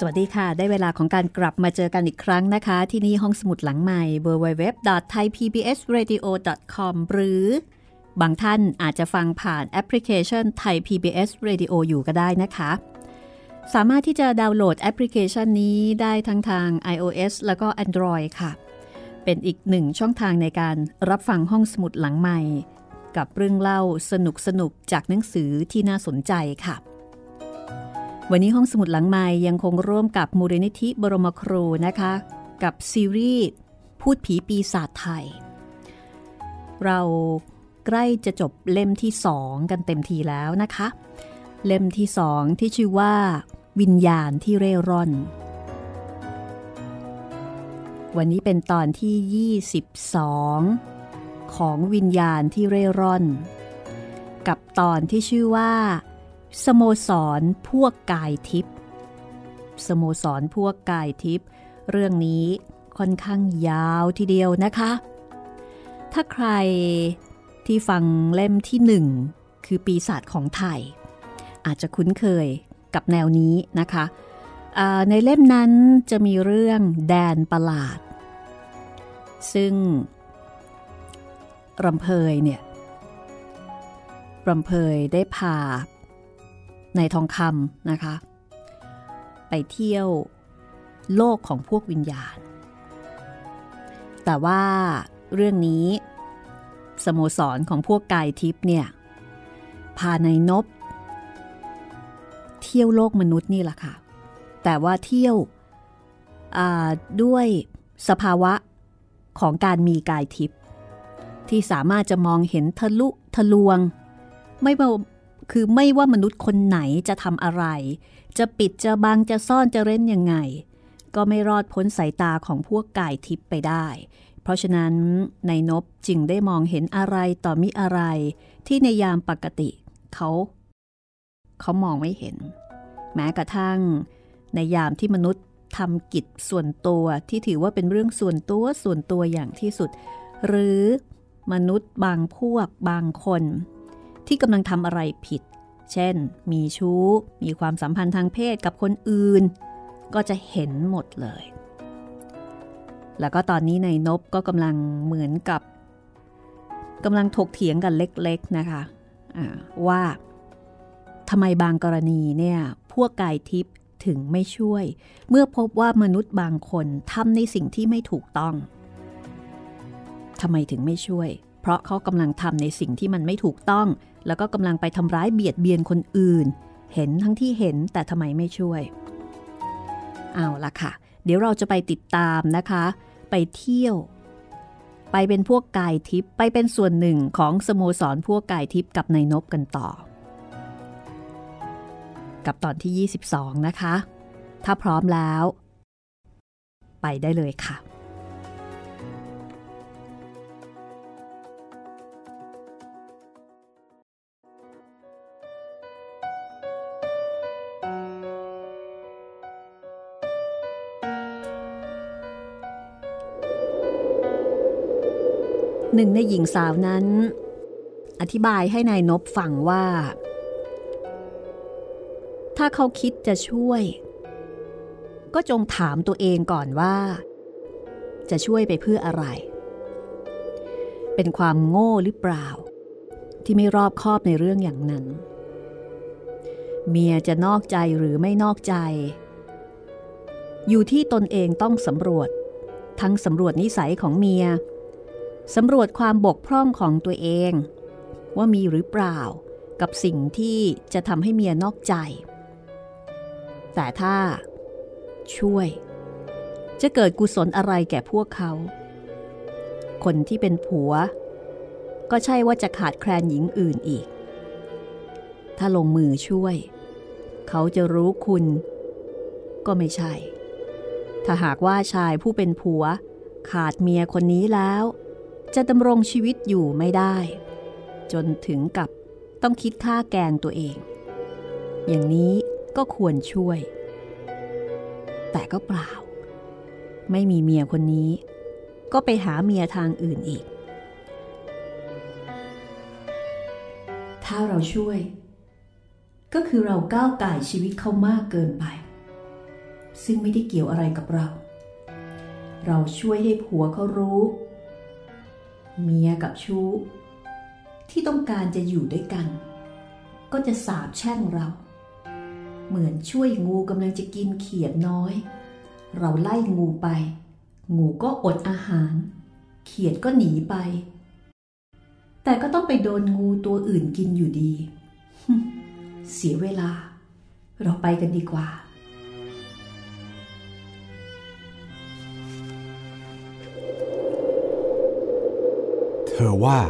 สวัสดีค่ะ ได้เวลาของการกลับมาเจอกันอีกครั้งนะคะ ที่นี่ห้องสมุดหลังใหม่ www.thaipbsradio.com หรือบางท่านอาจจะฟังผ่านแอปพลิเคชัน Thai PBS Radio อยู่ก็ได้นะคะ สามารถที่จะดาวน์โหลดแอปพลิเคชันนี้ได้ทั้งทาง iOS แล้วก็ Android ค่ะ เป็นอีกหนึ่งช่องทางในการรับฟังห้องสมุดหลังใหม่ กับเรื่องเล่าสนุกสนุกจากหนังสือที่น่าสนใจค่ะ วันนี้ห้องสมุดหลังไม้ยังคงร่วมกับมูลนิธิบรมครูนะคะ กับซีรีส์พูดผีปีศาจไทย เราใกล้จะจบเล่มที่สองกันเต็มทีแล้วนะคะ เล่มที่สองที่ชื่อว่า วิญญาณที่เร่ร่อน วันนี้เป็นตอนที่ 22 ของวิญญาณที่เร่ร่อน กับตอนที่ชื่อว่า สโมสรพวกกายทิพย์สโมสรพวกกายทิพย์เรื่องนี้ค่อนข้างยาวทีเดียวนะคะ ถ้าใครที่ฟังเล่มที่หนึ่งคือปีศาจของไทย อาจจะคุ้นเคยกับแนวนี้นะคะในเล่มนั้นจะมีเรื่องแดนประหลาด ซึ่งรำเพยเนี่ยรำเพยได้พา ในทองคำนะคะ ไปเที่ยวโลกของพวกวิญญาณ แต่ว่าเรื่องนี้ สโมสรของพวกกายทิพย์เนี่ย พาในนบ เที่ยวโลกมนุษย์นี่แหละค่ะ แต่ว่าเที่ยวด้วยสภาวะของการมีกายทิพย์ที่สามารถจะมองเห็นทะลุทะลวง ไม่ว่า คือไม่ว่ามนุษย์คนไหนจะทำอะไร จะปิดจะบังจะซ่อนจะเร้นยังไง ก็ไม่รอดพ้นสายตาของพวกกายทิพย์ไปได้ เพราะฉะนั้นในนบจึงได้มองเห็นอะไรต่อมิอะไร ที่ในยามปกติเขา เขามองไม่เห็น แม้กระทั่ง ในยามที่มนุษย์ทำกิจส่วนตัวที่ถือว่าเป็นเรื่องส่วนตัวส่วนตัวอย่างที่สุด หรือมนุษย์บางพวกบางคน ที่กำลังทำอะไรผิด เช่น มีชู้ มีความสัมพันธ์ทางเพศกับคนอื่น ก็จะเห็นหมดเลย แล้วก็ตอนนี้ในนบก็กำลังเหมือนกับกำลังถกเถียงกันเล็กๆนะคะว่าทำไมบางกรณีเนี่ยพวกกายทิพย์ถึงไม่ช่วย เมื่อพบว่ามนุษย์บางคนทำในสิ่งที่ไม่ถูกต้องทำไมถึงไม่ช่วย ราะเขากำลังทำในสิ่งที่มันไม่ถูกต้อง แล้วก็กำลังไปทำร้ายเบียดเบียนคนอื่น เห็นทั้งที่เห็นแต่ทำไมไม่ช่วย เอาละค่ะ เดี๋ยวเราจะไปติดตามนะคะ ไปเที่ยว ไปเป็นพวกกายทิพย์ไปเป็นส่วนหนึ่งของสโมสรพวกกายทิพย์กับนายนบกันต่อ กับตอนที่ 22 นะคะ ถ้าพร้อมแล้ว ไปได้เลยค่ะ หนึ่งในหญิงสาวนั้น อธิบายให้ในายนบฟังว่า ถ้าเขาคิดจะช่วย ก็จงถามตัวเองก่อนว่า จะช่วยไปเพื่ออะไร เป็นความโง่หรือเปล่า ที่ไม่รอบคอบในเรื่องอย่างนั้น เมียจะนอกใจหรือไม่นอกใจ อยู่ที่ตนเองต้องสำรวจ ทั้งสำรวจนิสัยของเมีย สำรวจความบกพร่องของตัวเอง ว่ามีหรือเปล่ากับสิ่งที่จะทำให้เมียนอกใจ แต่ถ้าช่วย จะเกิดกุศลอะไรแก่พวกเขา คนที่เป็นผัว ก็ใช่ว่าจะขาดแคลนหญิงอื่นอีก ถ้าลงมือช่วย เขาจะรู้คุณ ก็ไม่ใช่ ถ้าหากว่าชายผู้เป็นผัว ขาดเมียคนนี้แล้ว จะดำรงชีวิตอยู่ไม่ได้ จนถึงกับต้องคิดฆ่าแกงตัวเอง อย่างนี้ก็ควรช่วย แต่ก็เปล่า ไม่มีเมียคนนี้ ก็ไปหาเมียทางอื่นอีก ถ้าเราช่วย ก็คือเราก้าวไก่ชีวิตเขามากเกินไป ซึ่งไม่ได้เกี่ยวอะไรกับเรา เราช่วยให้ผัวเขารู้ เมียกับชู้ ที่ต้องการจะอยู่ด้วยกัน ก็จะสาบแช่งเรา เหมือนช่วยงูกำลังจะกินเขียดน้อย เราไล่งูไป งูก็อดอาหาร เขียดก็หนีไป แต่ก็ต้องไปโดนงูตัวอื่นกินอยู่ดี เสียเวลา เราไปกันดีกว่า ธอว่า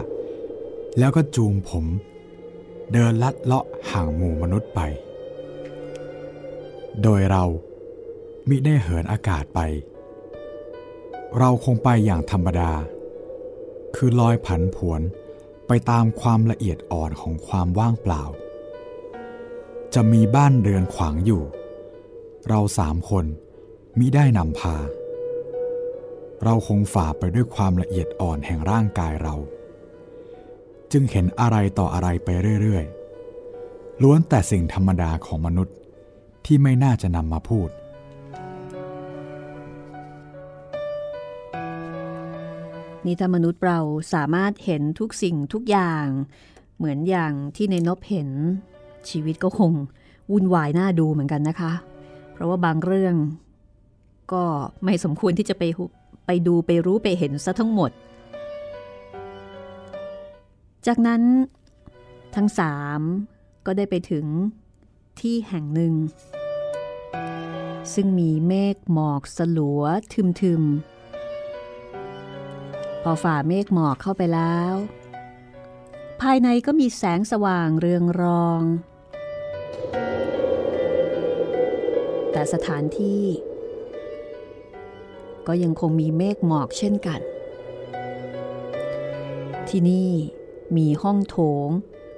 แล้วก็จูงผม เดินลัดเลาะห่างหมู่มนุษย์ไป โดยเรามิได้เหินอากาศไป เราคงไปอย่างธรรมดา คือลอยผันผวนไปตามความละเอียดอ่อนของความว่างเปล่า จะมีบ้านเรือนขวางอยู่ เราสามคนมิได้นำพา เราคงฝ่าไปด้วยความละเอียดอ่อนแห่งร่างกายเรา จึงเห็นอะไรต่ออะไรไปเรื่อยๆ ล้วนแต่สิ่งธรรมดาของมนุษย์ที่ไม่น่าจะนำมาพูด นี่ถ้ามนุษย์เราสามารถเห็นทุกสิ่งทุกอย่าง เหมือนอย่างที่ในนบเห็น ชีวิตก็คงวุ่นวายน่าดูเหมือนกันนะคะ เพราะว่าบางเรื่องก็ไม่สมควรที่จะไป ไปดูไปรู้ไปเห็นซะทั้งหมด จากนั้นทั้งสามก็ได้ไปถึงที่แห่งหนึ่ง ซึ่งมีเมฆหมอกสลัวทึมๆ พอฝ่าเมฆหมอกเข้าไปแล้ว ภายในก็มีแสงสว่างเรืองรอง แต่สถานที่ ก็ยังคงมีเมฆหมอกเช่นกัน ที่นี่มีห้องโถง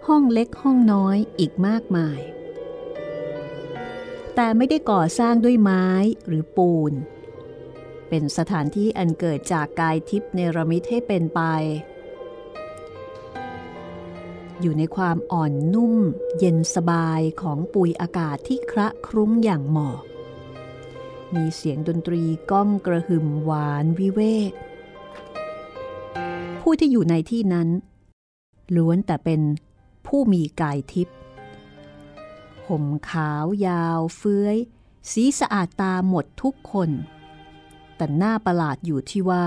ห้องเล็กห้องน้อยอีกมากมาย แต่ไม่ได้ก่อสร้างด้วยไม้หรือปูน เป็นสถานที่อันเกิดจากกายทิพย์เนรมิตให้เป็นไป อยู่ในความอ่อนนุ่มเย็นสบายของปุยอากาศที่คระครุ้งอย่างหมอก มีเสียงดนตรีก้องกระหึ่มหวานวิเวก ผู้ที่อยู่ในที่นั้น ล้วนแต่เป็นผู้มีกายทิพย์ห่มขาวยาวเฟื้อยสีสะอาดตาหมดทุกคน แต่หน้าประหลาดอยู่ที่ว่า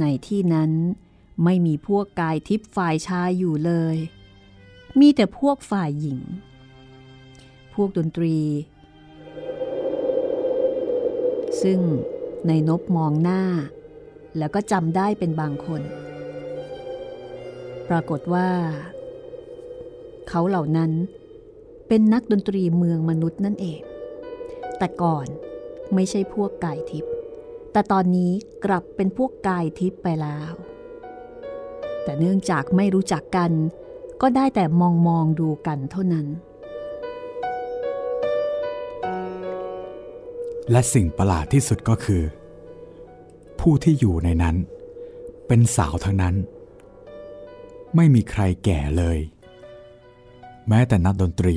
ในที่นั้นไม่มีพวกกายทิพย์ฝ่ายชายอยู่เลย มีแต่พวกฝ่ายหญิง พวกดนตรี ซึ่งในนบมองหน้า แล้วก็จำได้เป็นบางคน ปรากฏว่า เขาเหล่านั้นเป็นนักดนตรีเมืองมนุษย์นั่นเอง แต่ก่อนไม่ใช่พวกกายทิพย์แต่ตอนนี้กลับเป็นพวกกายทิพย์ไปแล้ว แต่เนื่องจากไม่รู้จักกัน ก็ได้แต่มองมองดูกันเท่านั้น และสิ่งประหลาดที่สุดก็คือ ผู้ที่อยู่ในนั้น เป็นสาวทั้งนั้น ไม่มีใครแก่เลย แม้แต่นักดนตรี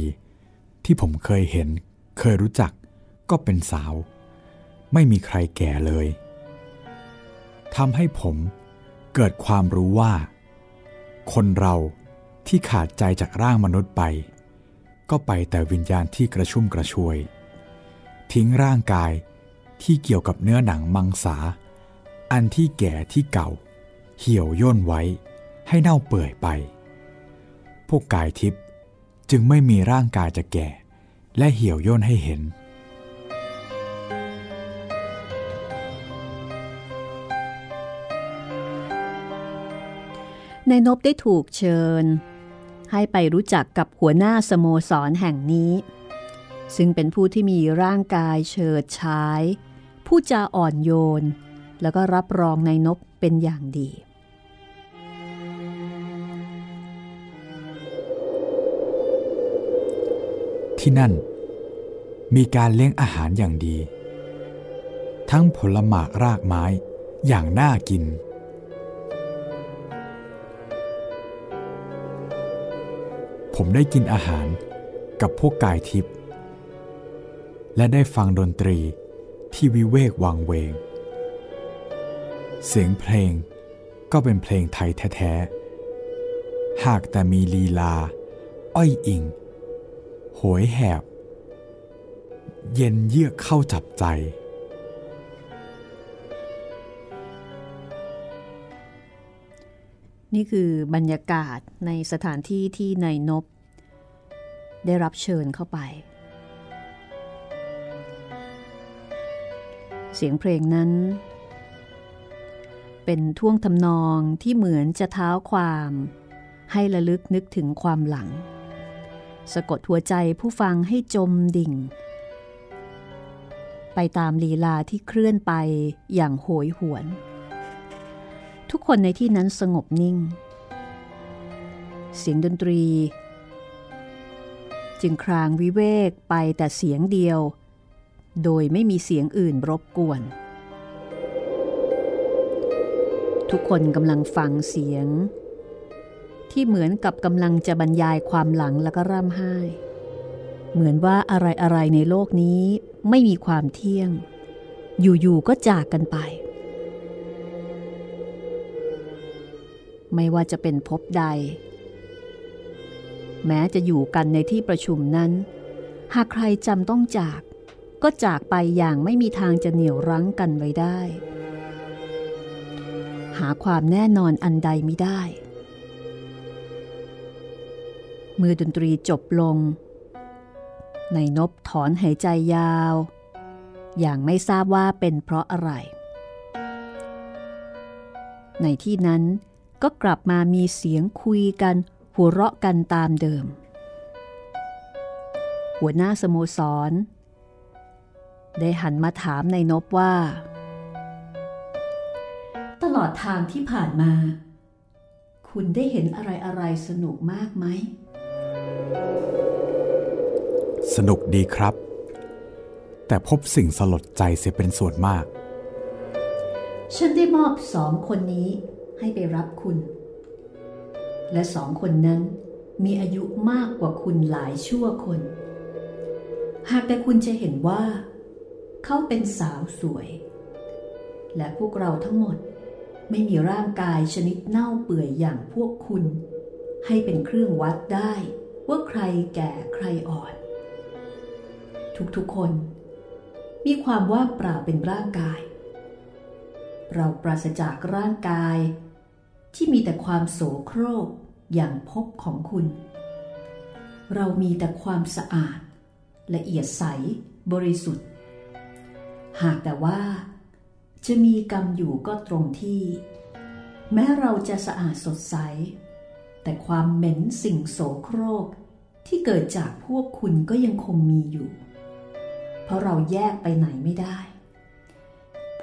ที่ผมเคยเห็น เคยรู้จักก็เป็นสาว ไม่มีใครแก่เลยทำให้ผมเกิดความรู้ว่า คนเราที่ขาดใจจากร่างมนุษย์ไป ก็ไปแต่วิญญาณที่กระชุ่มกระชวย ทิ้งร่างกายที่เกี่ยวกับเนื้อหนังมังสา อันที่แก่ที่เก่า เหี่ยวย่นไว้ให้เน่าเปื่อยไป พวกกายทิพย์จึงไม่มีร่างกายจะแก่ และเหี่ยวย่นให้เห็นนายนบได้ถูกเชิญ ให้ไปรู้จักกับหัวหน้าสโมสรแห่งนี้ ซึ่งเป็นผู้ที่มีร่างกายเฉิดฉาย ผู้จาอ่อนโยน แล้วก็รับรองในนบเป็นอย่างดี ที่นั่น มีการเลี้ยงอาหารอย่างดี ทั้งผลหมากรากไม้อย่างน่ากินผมได้กินอาหารกับพวกกายทิพย์ และได้ฟังดนตรีที่วิเวกวังเวง เสียงเพลงก็เป็นเพลงไทยแท้ๆ หากแต่มีลีลา อ้อยอิงโหยแหบ เย็นเยือกเข้าจับใจ นี่คือบรรยากาศในสถานที่ที่นายนบ ได้รับเชิญเข้าไป เสียงเพลงนั้น เป็นท่วงทำนองที่เหมือนจะเท้าความ ให้ระลึกนึกถึงความหลัง สะกดหัวใจผู้ฟังให้จมดิ่ง ไปตามลีลาที่เคลื่อนไปอย่างโหยหวน ทุกคนในที่นั้นสงบนิ่ง เสียงดนตรี จึงครางวิเวกไปแต่เสียงเดียว โดยไม่มีเสียงอื่นรบกวน ทุกคนกำลังฟังเสียง ที่เหมือนกับกำลังจะบรรยายความหลังแล้วก็ร่ำไห้ เหมือนว่าอะไรอะไรในโลกนี้ไม่มีความเที่ยง อยู่ๆก็จากกันไป ไม่ว่าจะเป็นภพใด แม้จะอยู่กันในที่ประชุมนั้น หากใครจำต้องจาก ก็จากไปอย่างไม่มีทางจะเหนี่ยวรั้งกันไว้ได้ หาความแน่นอนอันใดไม่ได้ เมื่อดนตรีจบลง ในนบถอนหายใจยาว อย่างไม่ทราบว่าเป็นเพราะอะไร ในที่นั้นก็กลับมามีเสียงคุยกันหัวเราะกันตามเดิม หัวหน้าสโมสร ได้หันมาถามในนบว่า ตลอดทางที่ผ่านมา คุณได้เห็นอะไรอะไรสนุกมากไหม สนุกดีครับ แต่พบสิ่งสลดใจเสียเป็นส่วนมาก ฉันได้มอบสองคนนี้ให้ไปรับคุณ และสองคนนั้นมีอายุมากกว่าคุณหลายชั่วคน หากแต่คุณจะเห็นว่า เขาเป็นสาวสวย และพวกเราทั้งหมดไม่มีร่างกายชนิดเน่าเปื่อยอย่างพวกคุณ ให้เป็นเครื่องวัดได้ว่าใครแก่ใครอ่อน ทุกๆคน มีความว่างเปล่าเป็นร่างกาย เราปราศจากร่างกายที่มีแต่ความโสโครกอย่างพบของคุณ เรามีแต่ความสะอาด ละเอียดใสบริสุทธิ์ หากแต่ว่า จะมีกรรมอยู่ก็ตรงที่ แม้เราจะสะอาดสดใส แต่ความเหม็นสิ่งโสโครกที่เกิดจากพวกคุณก็ยังคงมีอยู่ เพราะเราแยกไปไหนไม่ได้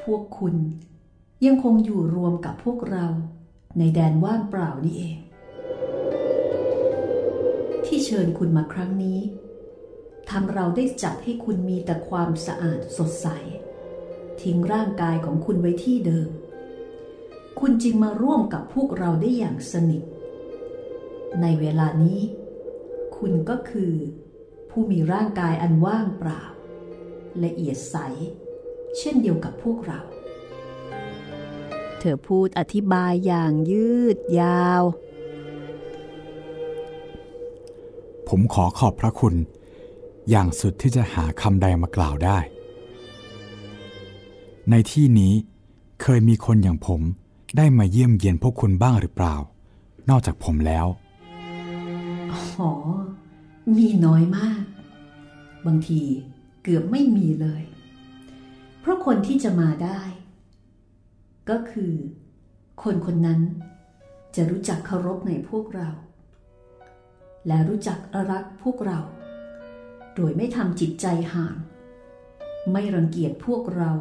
พวกคุณยังคงอยู่รวมกับพวกเราในแดนว่างเปล่านี่เอง ที่เชิญคุณมาครั้งนี้ทำเราได้จัดให้คุณมีแต่ความสะอาดสดใส ทิ้งร่างกายของคุณไว้ที่เดิม คุณจึงมาร่วมกับพวกเราได้อย่างสนิท ในเวลานี้ คุณก็คือ ผู้มีร่างกายอันว่างเปล่า ละเอียดใส เช่นเดียวกับพวกเรา เธอพูดอธิบายอย่างยืดยาว ผมขอขอบพระคุณ อย่างสุดที่จะหาคำใดมากล่าวได้ ในที่นี้เคยมีคนอย่างผมได้มาเยี่ยมเยียนพวกคุณบ้างหรือเปล่า นอกจากผมแล้วอ๋อมีน้อยมาก บางทีเกือบไม่มีเลย เพราะคนที่จะมาได้ ก็คือ คนคนนั้นจะรู้จักเคารพในพวกเรา และรู้จักรักพวกเรา โดยไม่ทำจิตใจห่าง ไม่รังเกียจพวกเรา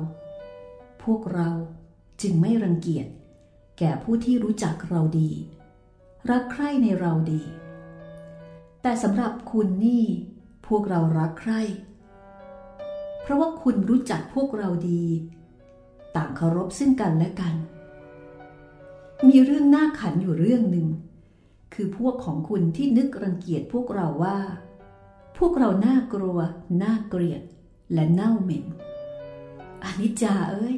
วกเราจึงไม่รังเกียจ แก่ผู้ที่รู้จักเราดี รักใคร่ในเราดี แต่สำหรับคุณนี่ พวกเรารักใคร่ เพราะว่าคุณรู้จักพวกเราดี ต่างเคารพซึ่งกันและกัน มีเรื่องน่าขันอยู่เรื่องหนึ่ง คือพวกของคุณที่นึกรังเกียจพวกเราว่า พวกเราน่ากลัว น่าเกลียดและเน่าเหม็นอนิจจาเอ้ย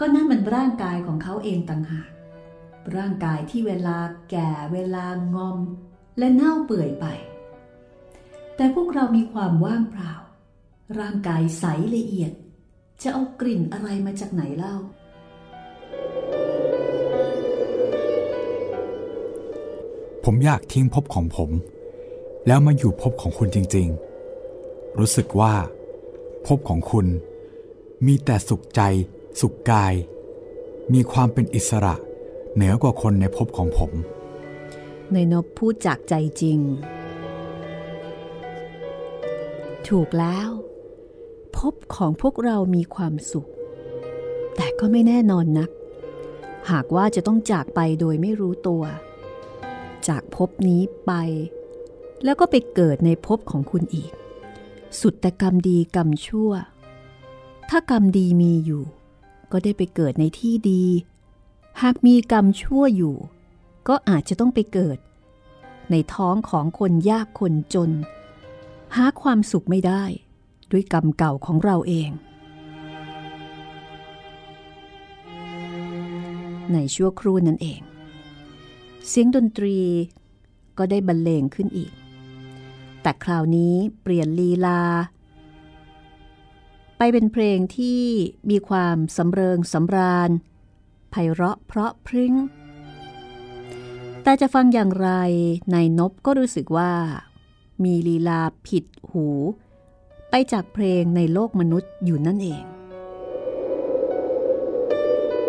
ก็นั่นมันร่างกายของเขาเองต่างหาก ร่างกายที่เวลาแก่เวลางอม และเน่าเปื่อยไป แต่พวกเรามีความว่างเปล่า ร่างกายใสละเอียด จะเอากลิ่นอะไรมาจากไหนเล่า ผมอยากทิ้งภพของผม แล้วมาอยู่ภพของคุณจริง ๆ รู้สึกว่าภพของคุณมีแต่สุขใจ สุขกาย มีความเป็นอิสระ เหนือกว่าคนในภพของผมในนบพูดจากใจจริง ถูกแล้วพบของพวกเรามีความสุข แต่ก็ไม่แน่นอนนัก หากว่าจะต้องจากไปโดยไม่รู้ตัว จากภพนี้ไป แล้วก็ไปเกิดในภพของคุณอีก สุดแต่กรรมดีกรรมชั่ว ถ้ากรรมดีมีอยู่ ก็ได้ไปเกิดในที่ดี หากมีกรรมชั่วอยู่ ก็อาจจะต้องไปเกิด ในท้องของคนยากคนจน หาความสุขไม่ได้ ด้วยกรรมเก่าของเราเอง ในชั่วครู่นั้นเอง เสียงดนตรีก็ได้บรรเลงขึ้นอีก แต่คราวนี้เปลี่ยนลีลา ไปเป็นเพลงที่มีความสำเริงสำราญไพเราะเพราะพริ้ง แต่จะฟังอย่างไรนายนบก็รู้สึกว่า มีลีลาผิดหู ไปจากเพลงในโลกมนุษย์อยู่นั่นเอง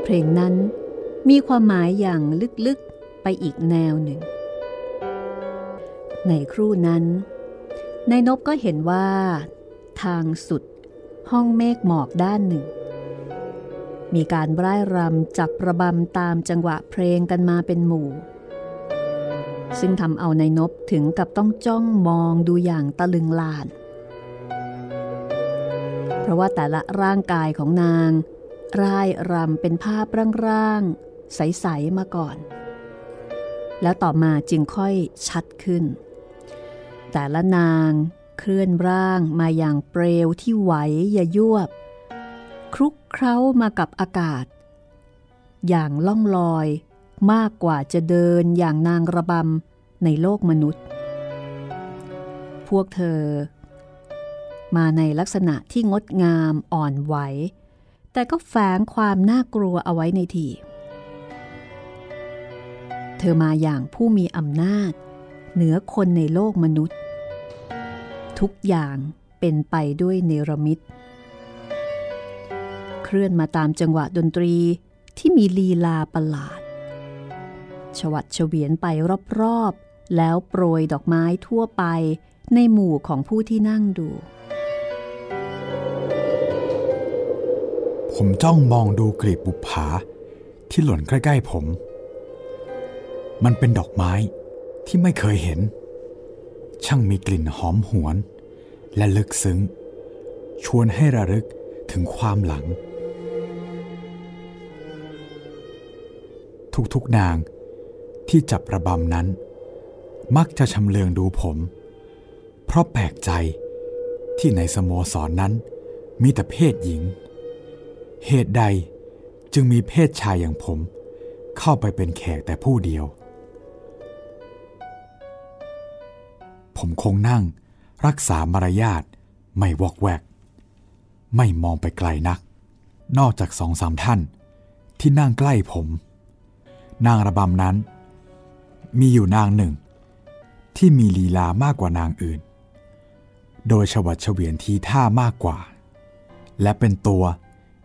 เพลงนั้นมีความหมายอย่างลึกๆไปอีกแนวหนึ่ง ในครู่นั้นนายนบก็เห็นว่า ทางสุด ห้องเมฆหมอกด้านหนึ่ง มีการร่ายรำจับประบำตามจังหวะเพลงกันมาเป็นหมู่ ซึ่งทำเอานายนบถึงกับต้องจ้องมองดูอย่างตะลึงลาน เพราะว่าแต่ละร่างกายของนางร่ายรำเป็นภาพร่างๆ ใส ๆ มาก่อน แล้วต่อมาจึงค่อยชัดขึ้น แต่ละนาง เคลื่อนร่างมาอย่างเปลวที่ไหวยายวบ คลุกเคล้ามากับอากาศ อย่างล่องลอยมากกว่าจะเดินอย่างนางระบำในโลกมนุษย์ พวกเธอ มาในลักษณะที่งดงามอ่อนไหว แต่ก็แฝงความน่ากลัวเอาไว้ในทีเธอมาอย่างผู้มีอำนาจ เหนือคนในโลกมนุษย์ ทุกอย่างเป็นไปด้วยเนรมิต เคลื่อนมาตามจังหวะดนตรีที่มีลีลาประหลาด ชวัดเฉวียนไปรอบๆ แล้วโปรยดอกไม้ทั่วไปในหมู่ของผู้ที่นั่งดู ผมจ้องมองดูกลีบบุปผาที่หล่นใกล้ ๆ ผม มันเป็นดอกไม้ที่ไม่เคยเห็น ช่างมีกลิ่นหอมหวน และลึกซึ้ง ชวนให้ระลึกถึงความหลัง ทุกๆนางที่จับระบำนั้น มักจะชำเลืองดูผม เพราะแปลกใจที่ในสโมสรนนั้นมีแต่เพศหญิง เหตุใดจึงมีเพศชายอย่างผม เข้าไปเป็นแขกแต่ผู้เดียว ผมคงนั่ง รักษามารยาทไม่วอกแวก ไม่มองไปไกลนัก นอกจากสองสามท่าน ที่นั่งใกล้ผม นางระบำนั้น มีอยู่นางหนึ่ง ที่มีลีลามากกว่านางอื่น โดยฉวัดเฉวียนทีท่ามากกว่า และเป็นตัว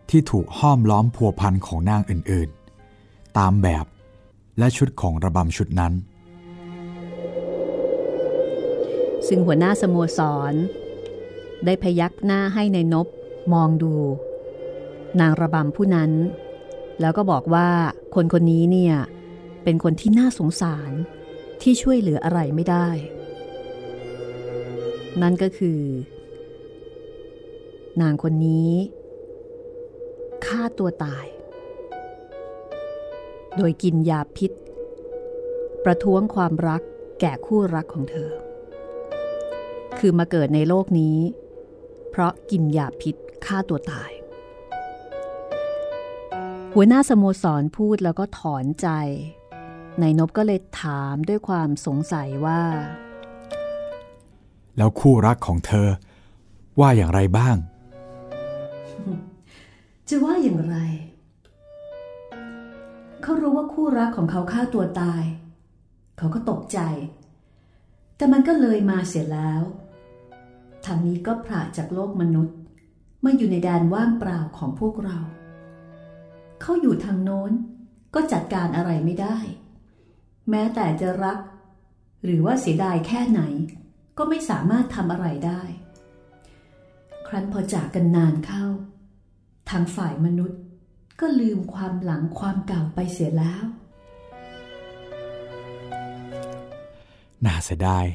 ที่ถูกห้อมล้อมพัวพันของนางอื่นๆ ตามแบบและชุดของระบำชุดนั้น ซึ่งหัวหน้าสโมสร ได้พยักหน้าให้ในายนบมองดู นางระบำผู้นั้น แล้วก็บอกว่าคนคนนี้เนี่ย เป็นคนที่น่าสงสารที่ช่วยเหลืออะไรไม่ได้ นั่นก็คือ นางคนนี้ฆ่าตัวตาย โดยกินยาพิษ ประท้วงความรักแก่คู่รักของเธอ คือมาเกิดในโลกนี้ เพราะกินยาพิษฆ่าตัวตาย หัวหน้าสโมสรพูดแล้วก็ถอนใจ นายนบก็เลยถามด้วยความสงสัยว่า แล้วคู่รักของเธอ ว่าอย่างไรบ้าง จะว่าอย่างไร เขารู้ว่าคู่รักของเขาฆ่าตัวตาย เขาก็ตกใจแต่มันก็เลยมาเสียแล้ว ทางนี้ก็พระจากโลกมนุษย์มาอยู่ในแดนว่างเปล่าของพวกเรา เขาอยู่ทางโน้นก็จัดการอะไรไม่ได้ แม้แต่จะรัก หรือว่าเสียดายแค่ไหน ก็ไม่สามารถทำอะไรได้ ครั้นพอจากกันนานเข้า ทางฝ่ายมนุษย์ก็ลืมความหลังความเก่าไปเสียแล้ว น่าเสียดาย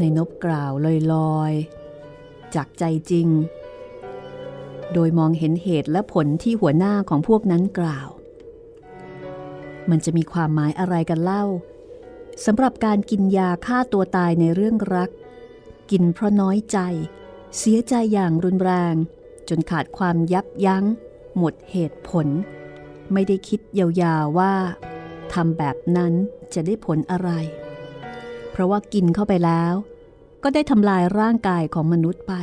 ในนบกล่าวลอยๆจากใจจริง โดยมองเห็นเหตุและผลที่หัวหน้าของพวกนั้นกล่าว มันจะมีความหมายอะไรกันเล่าสำหรับการกินยาฆ่าตัวตายในเรื่องรัก กินเพราะน้อยใจ เสียใจอย่างรุนแรง จนขาดความยับยัง้ง หมดเหตุผล ไม่ได้คิดยาวๆว่าทำแบบนั้นจะได้ผลอะไร ราะว่ากินเข้าไปแล้ว ก็ได้ทำลายร่างกายของมนุษย์ไป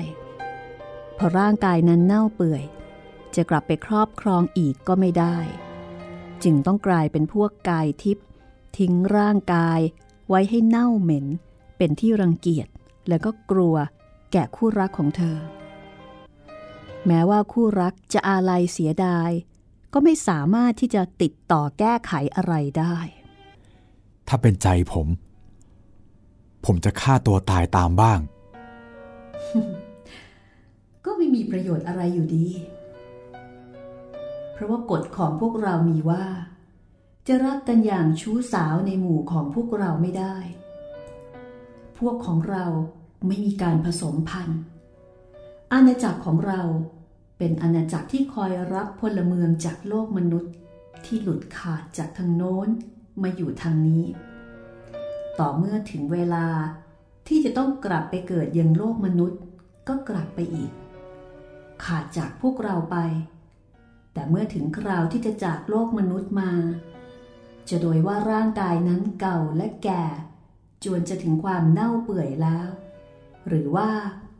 พอร่างกายนั้นเน่าเปื่อย จะกลับไปครอบครองอีกก็ไม่ได้ จึงต้องกลายเป็นพวกกายทิพย์ทิ้งร่างกายไว้ให้เน่าเหม็น เป็นที่รังเกียจและก็กลัวแก่คู่รักของเธอ แม้ว่าคู่รักจะอาลัยเสียดาย ก็ไม่สามารถที่จะติดต่อแก้ไขอะไรได้ ถ้าเป็นใจผม ผมจะฆ่าตัวตายตามบ้าง ก็ไม่มีประโยชน์อะไรอยู่ดี เพราะว่ากฎของพวกเรามีว่า จะรักกันอย่างชู้สาวในหมู่ของพวกเราไม่ได้ พวกของเราไม่มีการผสมพันธุ์ อาณาจักรของเราเป็นอาณาจักรที่คอยรับพลเมืองจากโลกมนุษย์ที่หลุดขาดจากทางโน้นมาอยู่ทางนี้ ต่อเมื่อถึงเวลาที่จะต้องกลับไปเกิดยังโลกมนุษย์ก็กลับไปอีก ขาดจากพวกเราไป แต่เมื่อถึงคราวที่จะจากโลกมนุษย์มา จะโดยว่าร่างกายนั้นเก่าและแก่ จวนจะถึงความเน่าเปื่อยแล้ว หรือว่า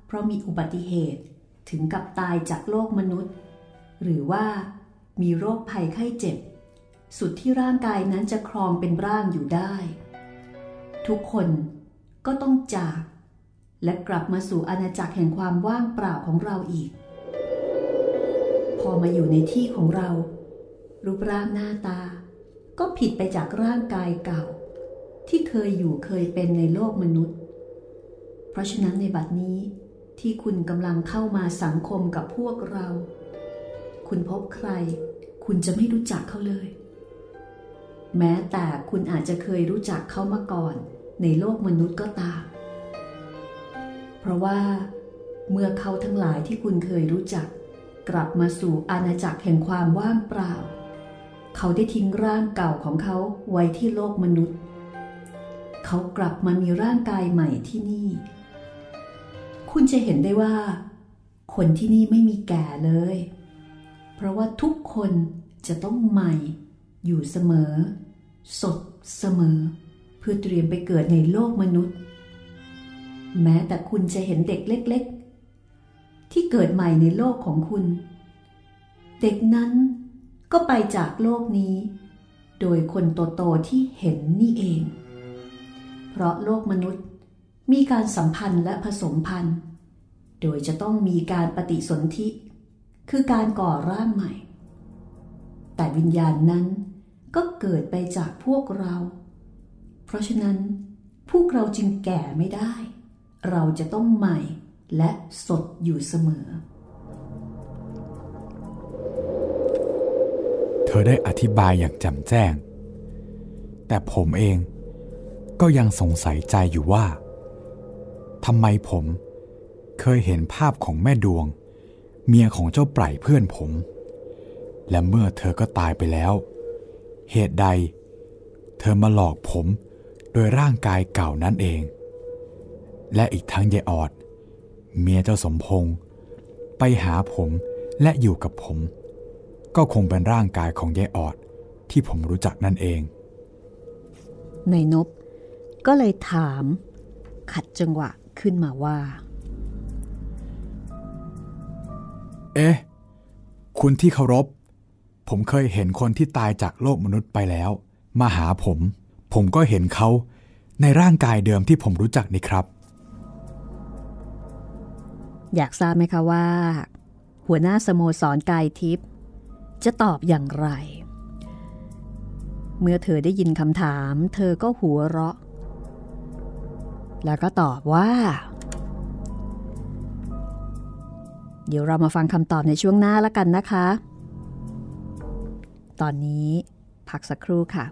เพราะมีอุบัติเหตุถึงกับตายจากโลกมนุษย์ หรือว่ามีโรคภัยไข้เจ็บ สุดที่ร่างกายนั้นจะครองเป็นร่างอยู่ได้ ทุกคนก็ต้องจาก และกลับมาสู่อาณาจักรแห่งความว่างเปล่าของเราอีก พอมาอยู่ในที่ของเรา รูปร่างหน้าตา ก็ผิดไปจากร่างกายเก่า ที่เคยอยู่เคยเป็นในโลกมนุษย์ เพราะฉะนั้นในบัดนี้ที่คุณกำลังเข้ามาสังคมกับพวกเรา คุณพบใคร คุณจะไม่รู้จักเขาเลย แม้แต่คุณอาจจะเคยรู้จักเขามาก่อน ในโลกมนุษย์ก็ตาม เพราะว่าเมื่อเขาทั้งหลายที่คุณเคยรู้จัก กลับมาสู่อาณาจักรแห่งความว่างเปล่า เขาได้ทิ้งร่างเก่าของเขาไว้ที่โลกมนุษย์ เขากลับมามีร่างกายใหม่ที่นี่ คุณจะเห็นได้ว่า คนที่นี่ไม่มีแก่เลย เพราะว่าทุกคนจะต้องใหม่ อยู่เสมอ สดเสมอ พื่อเตรียมไปเกิดในโลกมนุษย์ แม้แต่คุณจะเห็นเด็กเล็ก ๆ ที่เกิดใหม่ในโลกของคุณ เด็กนั้นก็ไปจากโลกนี้ โดยคนโตๆที่เห็นนี่เอง เพราะโลกมนุษย์มีการสัมพันธ์และผสมพันธุ์โดยจะต้องมีการปฏิสนธิ คือการก่อร่างใหม่ แต่วิญญาณนั้นก็เกิดไปจากพวกเรา ราะฉะนั้น พวกเราจึงแก่ไม่ได้ เราจะต้องใหม่และสดอยู่เสมอ เธอได้อธิบายอย่างแจ่มแจ้ง แต่ผมเองก็ยังสงสัยใจอยู่ว่าทำไมผมเคยเห็นภาพของแม่ดวง เมียของเจ้าไพร่เพื่อนผม และเมื่อเธอก็ตายไปแล้ว เหตุใด เธอมาหลอกผม โดยร่างกายเก่านั่นเอง และอีกทั้งยายออด เมียเจ้าสมพงษ์ไปหาผมและอยู่กับผม ก็คงเป็นร่างกายของยายออดที่ผมรู้จักนั่นเอง ในนบก็เลยถาม ขัดจังหวะขึ้นมาว่า เอ๊ะ คุณที่เคารพ ผมเคยเห็นคนที่ตายจากโลกมนุษย์ไปแล้ว มาหาผม ผมก็เห็นเขาในร่างกายเดิมที่ผมรู้จักนี่ครับ อยากทราบไหมคะว่า หัวหน้าสโมสรกายทิพย์จะตอบอย่างไร เมื่อเธอได้ยินคำถาม เธอก็หัวเราะ แล้วก็ตอบว่า เดี๋ยวเรามาฟังคำตอบในช่วงหน้าแล้วกันนะคะ ตอนนี้พักสักครู่ค่ะ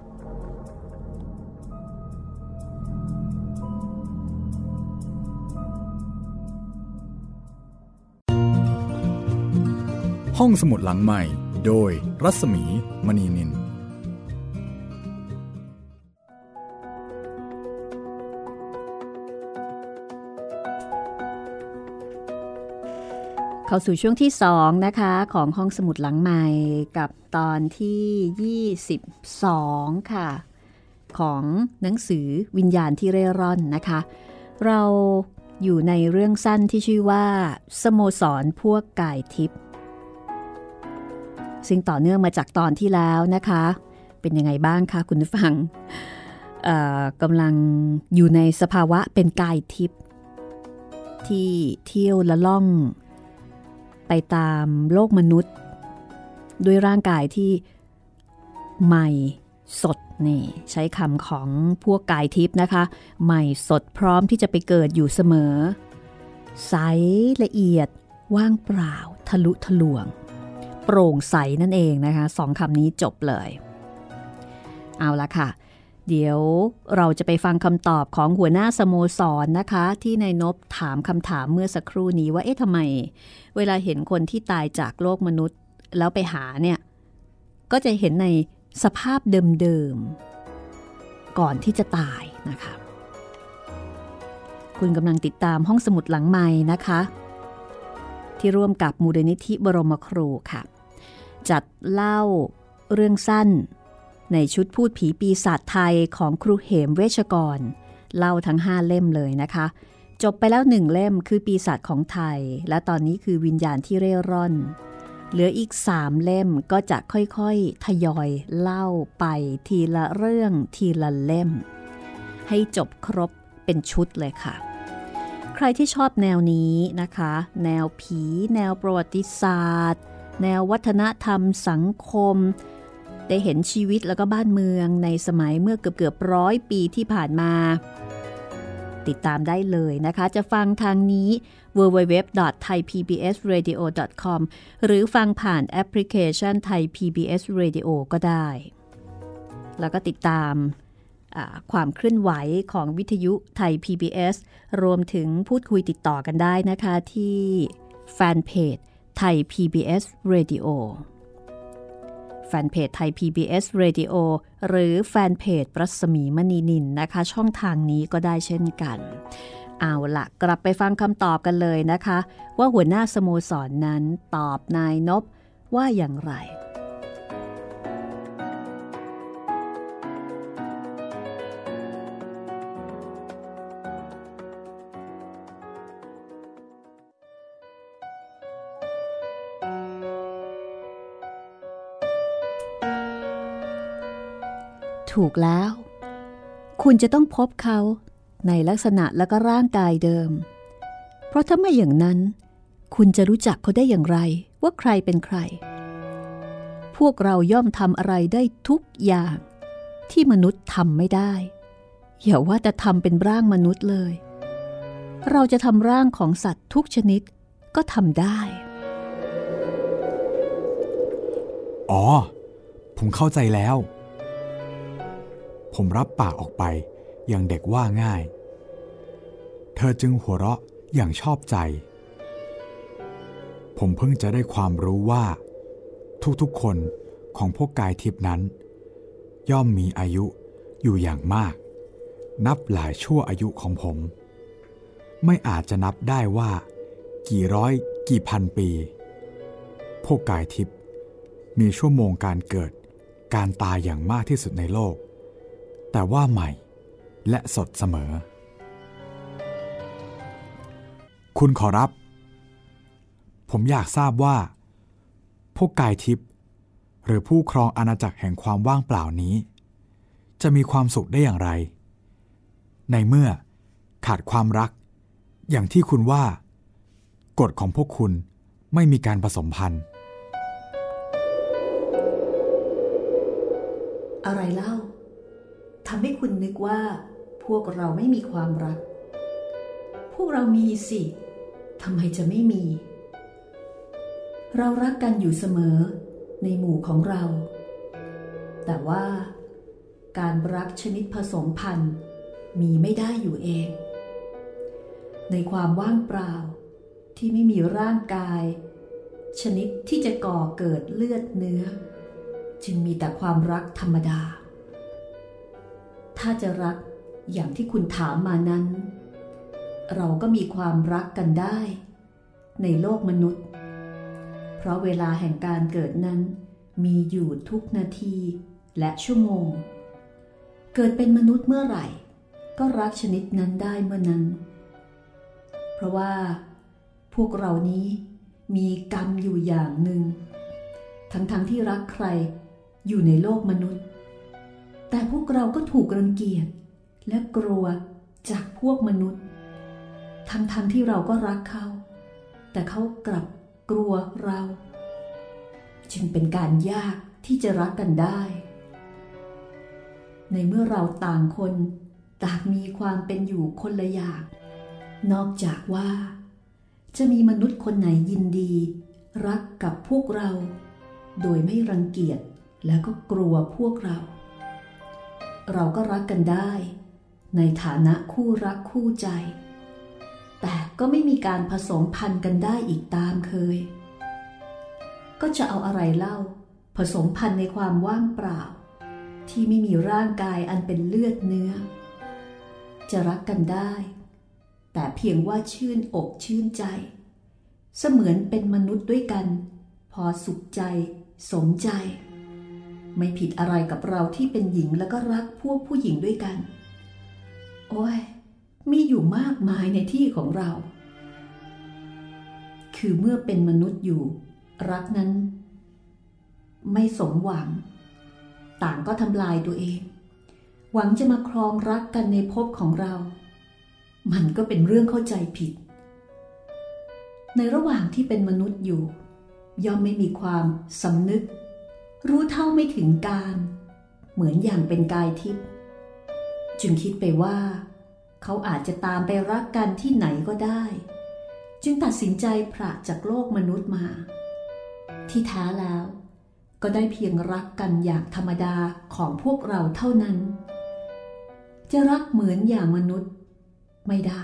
ห้องสมุดหลังใหม่ โดยรัศมีมณีนิน เข้าสู่ช่วงที่ 2 นะคะ ของห้องสมุดหลังใหม่กับตอนที่ 22 ค่ะ ของหนังสือวิญญาณที่เร่ร่อนนะคะ เราอยู่ในเรื่องสั้นที่ชื่อว่า สโมสรพวกกายทิพย์ ซึ่งต่อเนื่องมาจากตอนที่แล้วนะคะ เป็นยังไงบ้างคะคุณผู้ฟังกำลังอยู่ในสภาวะเป็นกายทิพย์ที่เที่ยวละล่อง ไปตามโลกมนุษย์ ด้วยร่างกายที่ใหม่สดนี่ใช้คำของพวกกายทิพย์นะคะ ใหม่สดพร้อมที่จะไปเกิดอยู่เสมอ ใสละเอียดว่างเปล่าทะลุทะลวง โปร่งใสนั่นเองนะคะสองคำนี้จบเลย เอาละค่ะ เดี๋ยวเราจะไปฟังคำตอบของหัวหน้าสโมสรนนะคะ ที่นายนบถามคำถามเมื่อสักครู่นี้ว่าเอ๊ะทำไม เวลาเห็นคนที่ตายจากโลกมนุษย์ แล้วไปหาเนี่ย ก็จะเห็นในสภาพเดิมๆ ก่อนที่จะตายนะคะ คุณกำลังติดตามห้องสมุดหลังไม้นะคะที่ร่วมกับมูลนิธิบรมครูค่ะ จัดเล่า เรื่องสั้น ในชุดพูดผีปีศาจไทยของครูเหมเวชกร เล่าทั้งห้าเล่มเลยนะคะ จบไปแล้วหนึ่งเล่มคือปีศาจของไทย และตอนนี้คือวิญญาณที่เร่ร่อน เหลืออีกสามเล่มก็จะค่อยๆ ทยอยเล่าไปทีละเรื่องทีละเล่ม ให้จบครบเป็นชุดเลยค่ะใครที่ชอบแนวนี้นะคะ แนวผี แนวประวัติศาสตร์ แนววัฒนธรรมสังคม ได้เห็นชีวิตแล้วก็บ้านเมืองในสมัยเมื่อเกือบเกือบร้อยปีที่ผ่านมา ติดตามได้เลยนะคะ จะฟังทางนี้ www.thaipbsradio.com หรือฟังผ่านแอปพลิเคชัน Thai PBS Radio ก็ได้ แล้วก็ติดตามความเคลื่อนไหวของวิทยุไทย PBS รวมถึงพูดคุยติดต่อกันได้นะคะที่แฟนเพจ ไทย PBS Radio แฟนเพจไทย PBS Radio หรือแฟนเพจประสมีมณีนินนะคะ ช่องทางนี้ก็ได้เช่นกัน เอาละกลับไปฟังคำตอบกันเลยนะคะ ว่าหัวหน้าสโมสรนนั้นตอบนายนบว่าอย่างไร ถูกแล้ว คุณจะต้องพบเขาในลักษณะและก็ร่างกายเดิม เพราะถ้าไม่อย่างนั้น คุณจะรู้จักเขาได้อย่างไรว่าใครเป็นใคร พวกเราย่อมทำอะไรได้ทุกอย่าง ที่มนุษย์ทำไม่ได้ อย่าว่าแต่ทำเป็นร่างมนุษย์เลย เราจะทำร่างของสัตว์ทุกชนิดก็ทำได้ อ๋อ ผมเข้าใจแล้ว ผมรับปากออกไป อย่างเด็กว่าง่าย เธอจึงหัวเราะอย่างชอบใจ ผมเพิ่งจะได้ความรู้ว่า ทุกๆคนของพวกกายทิพนั้น ย่อมมีอายุอยู่อย่างมาก นับหลายชั่วอายุของผม ไม่อาจจะนับได้ว่า กี่ร้อยกี่พันปี พวกกายทิพมีชั่วโมงการเกิดการตายอย่างมากที่สุดในโลก แต่ว่าใหม่และสดเสมอ คุณขอรับ ผมอยากทราบว่า พวกกายทิพย์หรือผู้ครองอาณาจักรแห่งความว่างเปล่านี้ จะมีความสุขได้อย่างไร ในเมื่อขาดความรัก อย่างที่คุณว่า กฎของพวกคุณไม่มีการผสมพันธ์อะไรเล่าำให้คุณนึกว่า พวกเราไม่มีความรัก พวกเรามีสิทำไมจะไม่มี เรารักกันอยู่เสมอในหมู่ของเรา แต่ว่าการรักชนิดผสมพันธุ์มีไม่ได้อยู่เอง ในความว่างเปล่าที่ไม่มีร่างกาย ชนิดที่จะก่อเกิดเลือดเนื้อ จึงมีแต่ความรักธรรมดา ถ้าจะรักอย่างที่คุณถามมานั้น เราก็มีความรักกันได้ ในโลกมนุษย์ เพราะเวลาแห่งการเกิดนั้น มีอยู่ทุกนาทีและชั่วโมง เกิดเป็นมนุษย์เมื่อไหร่ ก็รักชนิดนั้นได้เมื่อนั้น เพราะว่า พวกเรานี้มีกรรมอยู่อย่างหนึ่ง ทั้งๆทที่รักใครอยู่ในโลกมนุษย์ แต่พวกเราก็ถูกรังเกียจและกลัวจากพวกมนุษย์ ทั้งๆทที่เราก็รักเขา แต่เขากลับกลัวเรา จึงเป็นการยากที่จะรักกันได้ ในเมื่อเราต่างคนต่างมีความเป็นอยู่คนละอย่าง นอกจากว่า จะมีมนุษย์คนไหนยินดี รักกับพวกเรา โดยไม่รังเกียจและก็กลัวพวกเรา เราก็รักกันได้ ในฐานะคู่รักคู่ใจ แต่ก็ไม่มีการผสมพันธุ์กันได้อีกตามเคย ก็จะเอาอะไรเล่า ผสมพันธุ์ในความว่างเปล่า ที่ไม่มีร่างกายอันเป็นเลือดเนื้อ จะรักกันได้ แต่เพียงว่าชื่นอกชื่นใจ เสมือนเป็นมนุษย์ด้วยกัน พอสุขใจ สมใจ ไม่ผิดอะไรกับเราที่เป็นหญิงแล้วก็รักพวกผู้หญิงด้วยกัน โอ้ย มีอยู่มากมายในที่ของเรา คือเมื่อเป็นมนุษย์อยู่ รักนั้น ไม่สมหวัง ต่างก็ทำลายตัวเอง หวังจะมาครองรักกันในภพของเรา มันก็เป็นเรื่องเข้าใจผิด ในระหว่างที่เป็นมนุษย์อยู่ ย่อมไม่มีความสำนึก รู้เท่าไม่ถึงการ เหมือนอย่างเป็นกายทิพย์จึงคิดไปว่า เขาอาจจะตามไปรักกันที่ไหนก็ได้ จึงตัดสินใจพระจากโลกมนุษย์มา ที่แท้แล้ว ก็ได้เพียงรักกันอย่างธรรมดาของพวกเราเท่านั้น จะรักเหมือนอย่างมนุษย์ไม่ได้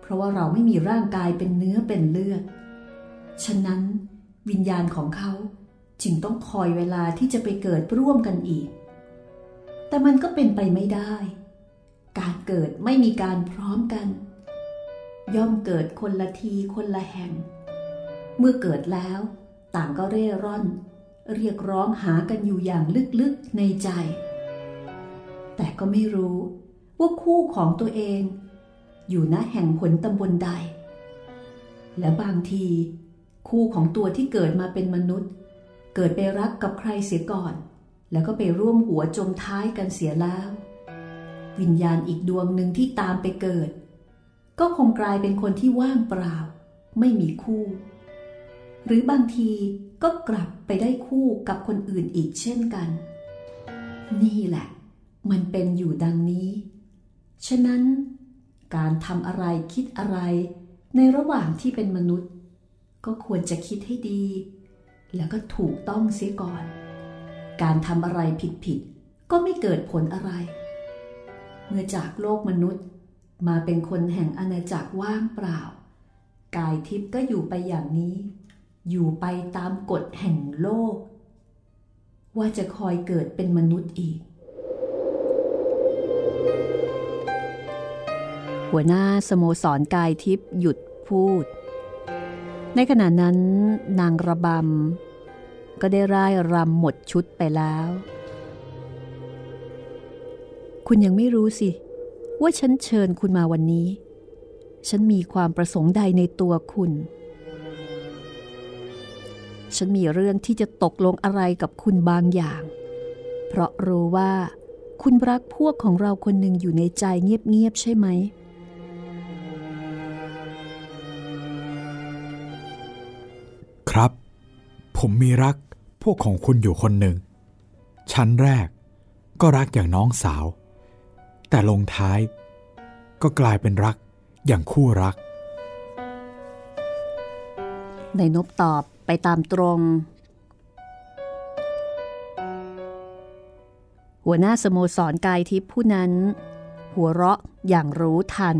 เพราะว่าเราไม่มีร่างกายเป็นเนื้อเป็นเลือด ฉะนั้นวิญญาณของเขา จึงต้องคอยเวลาที่จะไปเกิดร่วมกันอีก แต่มันก็เป็นไปไม่ได้ การเกิดไม่มีการพร้อมกัน ย่อมเกิดคนละทีคนละแห่ง เมื่อเกิดแล้ว ต่างก็เร่ร่อน เรียกร้องหากันอยู่อย่างลึกๆในใจ แต่ก็ไม่รู้ว่าคู่ของตัวเอง อยู่ณแห่งผลตำบลใด และบางที คู่ของตัวที่เกิดมาเป็นมนุษย์ เกิดไปรักกับใครเสียก่อน แล้วก็ไปร่วมหัวจมท้ายกันเสียแล้ว วิญญาณอีกดวงหนึ่งที่ตามไปเกิด ก็คงกลายเป็นคนที่ว่างเปล่า ไม่มีคู่ หรือบางทีก็กลับไปได้คู่กับคนอื่นอีกเช่นกัน นี่แหละ มันเป็นอยู่ดังนี้ ฉะนั้น การทำอะไรคิดอะไร ในระหว่างที่เป็นมนุษย์ ก็ควรจะคิดให้ดี แล้วก็ถูกต้องเสียก่อน การทำอะไรผิดๆก็ไม่เกิดผลอะไร เมื่อจากโลกมนุษย์มาเป็นคนแห่งอาณาจักรว่างเปล่า กายทิพย์ก็อยู่ไปอย่างนี้ อยู่ไปตามกฎแห่งโลก ว่าจะคอยเกิดเป็นมนุษย์อีก หัวหน้าสโมสรกายทิพย์หยุดพูด ในขณะนั้นนางระบำก็ได้ร่ายรำหมดชุดไปแล้ว คุณยังไม่รู้สิ ว่าฉันเชิญคุณมาวันนี้ ฉันมีความประสงค์ใดในตัวคุณ ฉันมีเรื่องที่จะตกลงอะไรกับคุณบางอย่าง เพราะรู้ว่าคุณรักพวกของเราคนหนึ่งอยู่ในใจเงียบๆใช่ไหม ครับ ผมมีรักพวกของคุณอยู่คนหนึ่ง ชั้นแรกก็รักอย่างน้องสาว แต่ลงท้ายก็กลายเป็นรักอย่างคู่รัก ในนบตอบไปตามตรง หัวหน้าสโมสรกายทิพย์ผู้นั้น หัวเราะอย่างรู้ทัน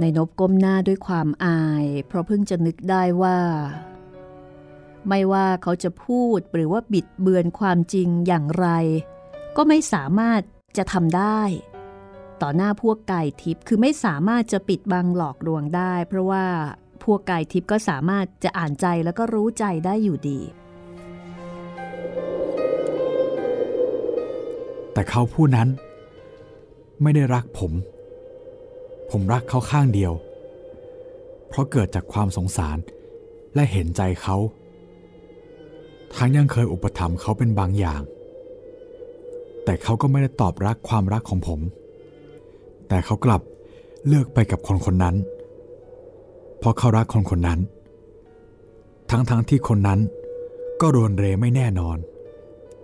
ในนบก้มหน้าด้วยความอาย เพราะเพิ่งจะนึกได้ว่า ไม่ว่าเขาจะพูดหรือว่าบิดเบือนความจริงอย่างไร ก็ไม่สามารถจะทำได้ ต่อหน้าพวกไก่ทิพย์คือไม่สามารถจะปิดบังหลอกลวงได้ เพราะว่าพวกไก่ทิพย์ก็สามารถจะอ่านใจแล้วก็รู้ใจได้อยู่ดี แต่เขาผู้นั้น ไม่ได้รักผม ผมรักเขาข้างเดียว เพราะเกิดจากความสงสารและเห็นใจเขา ทั้งยังเคยอุปถัมภ์เขาเป็นบางอย่าง แต่เขาก็ไม่ได้ตอบรักความรักของผม แต่เขากลับเลือกไปกับคนคนนั้น เพราะเขารักคนคนนั้น ทั้งๆทที่คนนั้นก็รวนเรไม่แน่นอน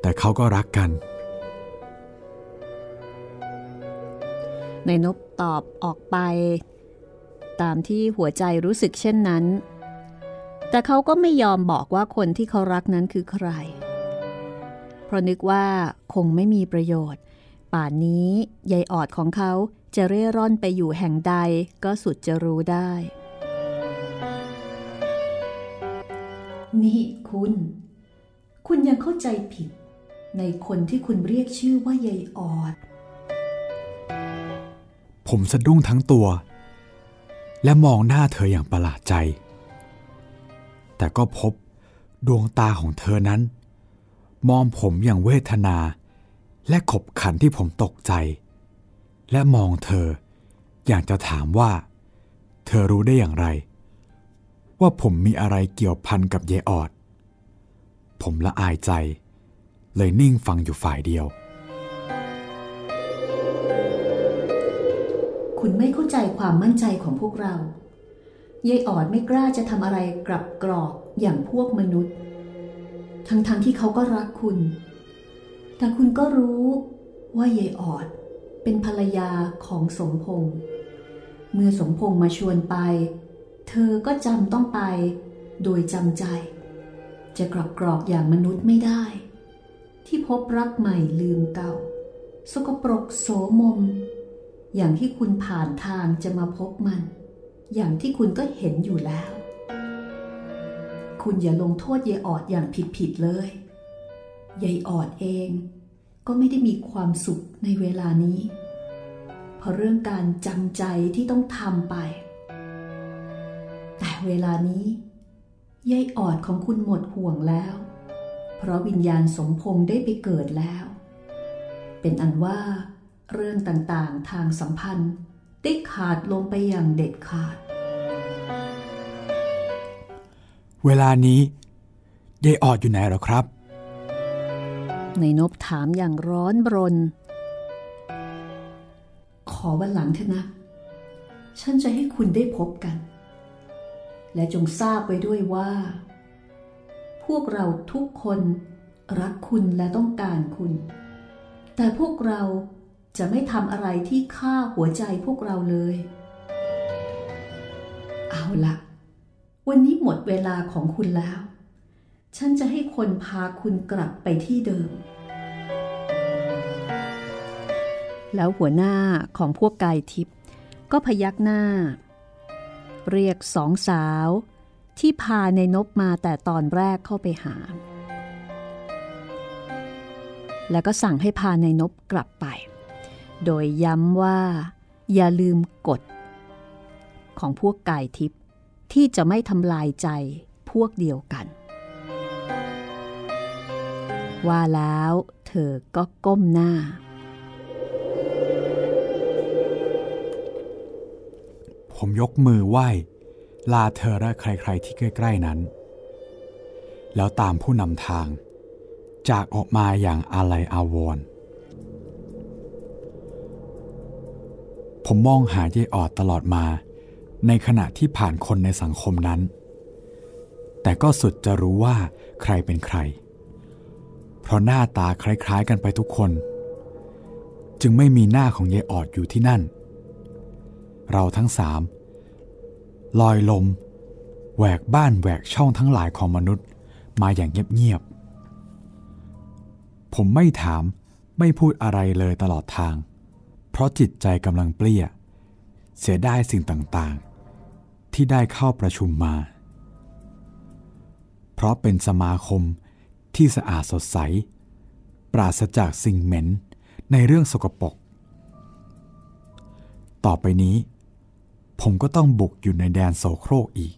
แต่เขาก็รักกันในนบ ตอบออกไป ตามที่หัวใจรู้สึกเช่นนั้น แต่เขาก็ไม่ยอมบอกว่าคนที่เขารักนั้นคือใคร เพราะนึกว่าคงไม่มีประโยชน์ ป่านนี้ยายออดของเขาจะเร่ร่อนไปอยู่แห่งใดก็สุดจะรู้ได้ นี่คุณ คุณยังเข้าใจผิด ในคนที่คุณเรียกชื่อว่ายายออด ผมสะดุ้งทั้งตัว และมองหน้าเธออย่างประหลาดใจ แต่ก็พบดวงตาของเธอนั้น มองผมอย่างเวทนา และขบขันที่ผมตกใจ และมองเธออย่างจะถามว่า เธอรู้ได้อย่างไร ว่าผมมีอะไรเกี่ยวพันกับเยออด ผมละอายใจ เลยนิ่งฟังอยู่ฝ่ายเดียว คุณไม่เข้าใจความมั่นใจของพวกเรา ยายออดไม่กล้าจะทำอะไรกลับกรอกอย่างพวกมนุษย์ ทั้งๆทที่เขาก็รักคุณ แต่คุณก็รู้ว่ายายออดเป็นภรรยาของสมพงษ์ เมื่อสมพงษ์มาชวนไป เธอก็จำต้องไป โดยจำใจ จะกลับกรอกอย่างมนุษย์ไม่ได้ ที่พบรักใหม่ลืมเก่า สกปรกโสมม อย่างที่คุณผ่านทางจะมาพบมัน อย่างที่คุณก็เห็นอยู่แล้ว คุณอย่าลงโทษยายออดอย่างผิดๆเลยยายออดเองก็ไม่ได้มีความสุขในเวลานี้ เพราะเรื่องการจำใจที่ต้องทำไป แต่เวลานี้ยายออดของคุณหมดห่วงแล้ว เพราะวิญญาณสมพงษ์ได้ไปเกิดแล้ว เป็นอันว่า เรื่องต่างๆ ทางสัมพันธ์ได้ขาดลงไปอย่างเด็ดขาด เวลานี้ยายออดอยู่ไหนหรอครับ ในนบถามอย่างร้อนรน ขอวันหลังเถอะนะ ฉันจะให้คุณได้พบกัน และจงทราบไว้ด้วยว่า พวกเราทุกคนรักคุณและต้องการคุณ แต่พวกเรา จะไม่ทำอะไรที่ฆ่าหัวใจพวกเราเลย เอาละวันนี้หมดเวลาของคุณแล้ว ฉันจะให้คนพาคุณกลับไปที่เดิม แล้วหัวหน้าของพวกกายทิพย์ก็พยักหน้า เรียกสองสาวที่พาในนบมาแต่ตอนแรกเข้าไปหา แล้วก็สั่งให้พาในนบกลับไป โดยย้ำว่า อย่าลืมกฎ ของพวกกายทิพย์ที่จะไม่ทำลายใจพวกเดียวกัน ว่าแล้วเธอก็ก้มหน้า ผมยกมือไหว้ ลาเธอและใครๆที่ใกล้ ๆนั้น แล้วตามผู้นำทาง จากออกมาอย่างอาลัยอาวรณ์ ผมมองหาเยออดตลอดมา ในขณะที่ผ่านคนในสังคมนั้น แต่ก็สุดจะรู้ว่าใครเป็นใคร เพราะหน้าตาคล้ายๆกันไปทุกคน จึงไม่มีหน้าของเยออดอยู่ที่นั่น เราทั้งสามลอยลมแหวกบ้านแหวกช่องทั้งหลายของมนุษย์มาอย่างเงียบๆผมไม่ถามไม่พูดอะไรเลยตลอดทาง เพราะจิตใจกำลังเปลี่ยเสียได้สิ่งต่างๆ ที่ได้เข้าประชุมมา เพราะเป็นสมาคมที่สะอาดสดใส ปราศจากสิ่งเหม็นในเรื่องสกปรกต่อไปนี้ ผมก็ต้องบุกอยู่ในแดนโสโครกอีก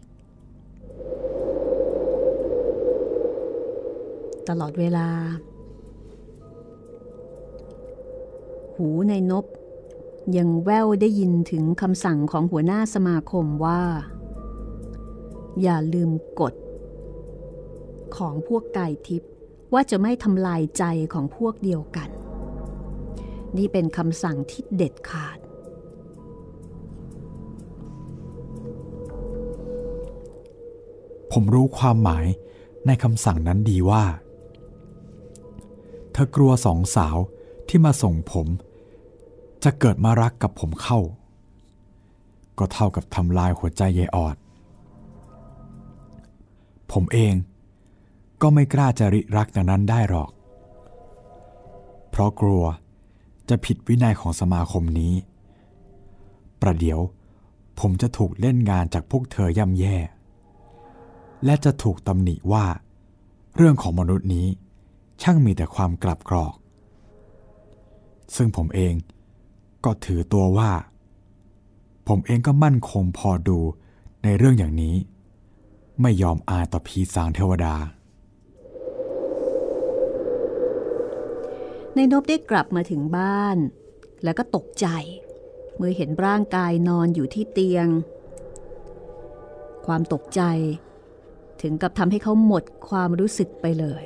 ตลอดเวลา หูในนบ ยังแววได้ยินถึงคำสั่งของหัวหน้าสมาคมว่า อย่าลืมกฎ ของพวกไก่ทิพย์ว่าจะไม่ทำลายใจของพวกเดียวกัน นี่เป็นคำสั่งที่เด็ดขาด ผมรู้ความหมายในคำสั่งนั้นดีว่า เธอกลัวสองสาวที่มาส่งผม จะเกิดมารักกับผมเข้า ก็เท่ากับทำลายหัวใจยายออด ผมเองก็ไม่กล้าจะริรักอย่างนั้นได้หรอก เพราะกลัวจะผิดวินัยของสมาคมนี้ ประเดี๋ยวผมจะถูกเล่นงานจากพวกเธอย่ำแย่ และจะถูกตำหนิว่า เรื่องของมนุษย์นี้ช่างมีแต่ความกลับกรอก ซึ่งผมเอง ก็ถือตัวว่า ผมเองก็มั่นคงพอดูในเรื่องอย่างนี้ ไม่ยอมอายต่อพีสางเทวดา ในนบได้กลับมาถึงบ้าน แล้วก็ตกใจ เมื่อเห็นร่างกายนอนอยู่ที่เตียง ความตกใจ ถึงกับทำให้เขาหมดความรู้สึกไปเลย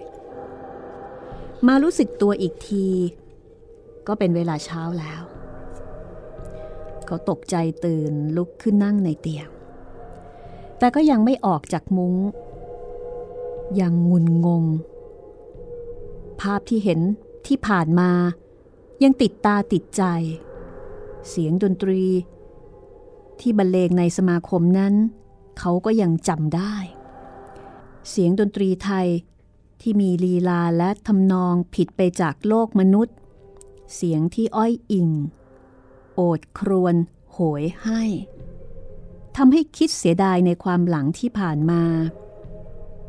มารู้สึกตัวอีกที ก็เป็นเวลาเช้าแล้ว เขาตกใจตื่นลุกขึ้นนั่งในเตียง แต่ก็ยังไม่ออกจากมุง้ง ยังงุนงง ภาพที่เห็นที่ผ่านมา ยังติดตาติดใจ เสียงดนตรี ที่บรรเลงในสมาคมนั้น เขาก็ยังจำได้ เสียงดนตรีไทยที่มีลีลาและทำนองผิดไปจากโลกมนุษย์ เสียงที่อ้อยอิง ดครวนโหยให้ทำให้คิดเสียดายในความหลังที่ผ่านมา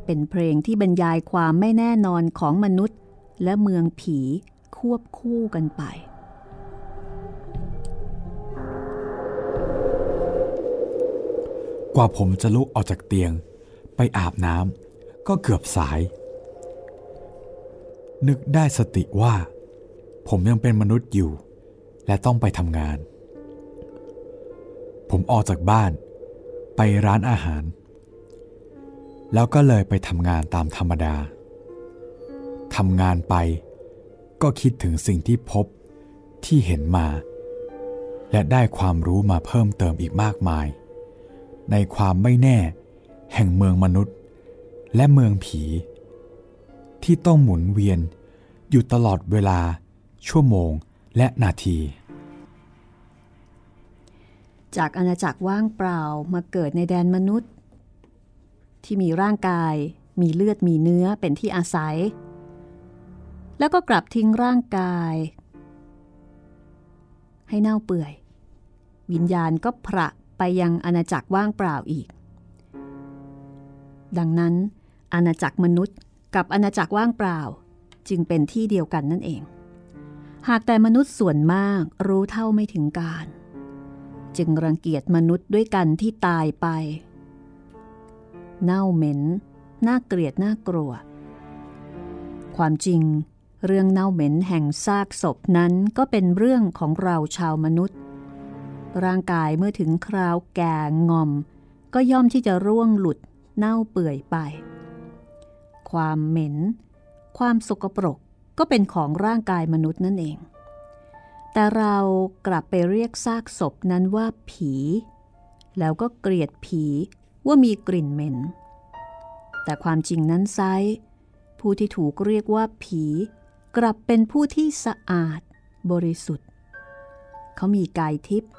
เป็นเพลงที่บรรยายความไม่แน่นอนของมนุษย์ และเมืองผีควบคู่กันไปกว่าผมจะลุกออกจากเตียง ไปอาบน้ำก็เกือบสาย นึกได้สติว่า ผมยังเป็นมนุษย์อยู่ และต้องไปทำงาน ผมออกจากบ้านไปร้านอาหาร แล้วก็เลยไปทำงานตามธรรมดาทำงานไป ก็คิดถึงสิ่งที่พบที่เห็นมา และได้ความรู้มาเพิ่มเติมอีกมากมาย ในความไม่แน่ แห่งเมืองมนุษย์ และเมืองผี ที่ต้องหมุนเวียนอยู่ตลอดเวลาชั่วโมงและนาที จากอาณาจักรว่างเปล่ามาเกิดในแดนมนุษย์ ที่มีร่างกายมีเลือดมีเนื้อเป็นที่อาศัย แล้วก็กลับทิ้งร่างกาย ให้เน่าเปื่อย วิญญาณก็พระไปยังอาณาจักรว่างเปล่าอีก ดังนั้น อาณาจักรมนุษย์กับอาณาจักรว่างเปล่า จึงเป็นที่เดียวกันนั่นเอง หากแต่มนุษย์ส่วนมากรู้เท่าไม่ถึงการ จึงรังเกียจมนุษย์ด้วยกันที่ตายไป เน่าเหม็น น่าเกลียดน่ากลัว ความจริง เรื่องเน่าเหม็นแห่งซากศพนั้นก็เป็นเรื่องของเราชาวมนุษย์ ร่างกายเมื่อถึงคราวแก่งอม ก็ย่อมที่จะร่วงหลุดเน่าเปื่อยไป ความเหม็น ความสกปรกก็เป็นของร่างกายมนุษย์นั่นเอง แต่เรากลับไปเรียกซากศพนั้นว่าผี แล้วก็เกลียดผีว่ามีกลิ่นเหม็น แต่ความจริงนั้นไซผู้ที่ถูกเรียกว่าผี กลับเป็นผู้ที่สะอาด บริสุทธิ์ เขามีกายทิพย์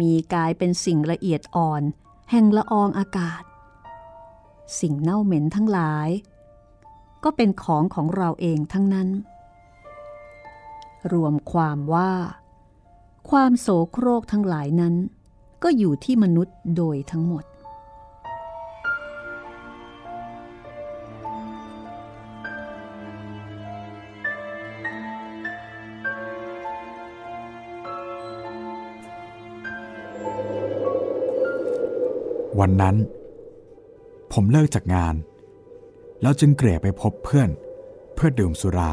มีกายเป็นสิ่งละเอียดอ่อน แห่งละอองอากาศ สิ่งเน่าเหม็นทั้งหลาย ก็เป็นของของเราเองทั้งนั้น รวมความว่า ความโสโครกทั้งหลายนั้น ก็อยู่ที่มนุษย์โดยทั้งหมด วันนั้น ผมเลิกจากงาน แล้วจึงเกลี่ยไปพบเพื่อนเพื่อดื่มสุรา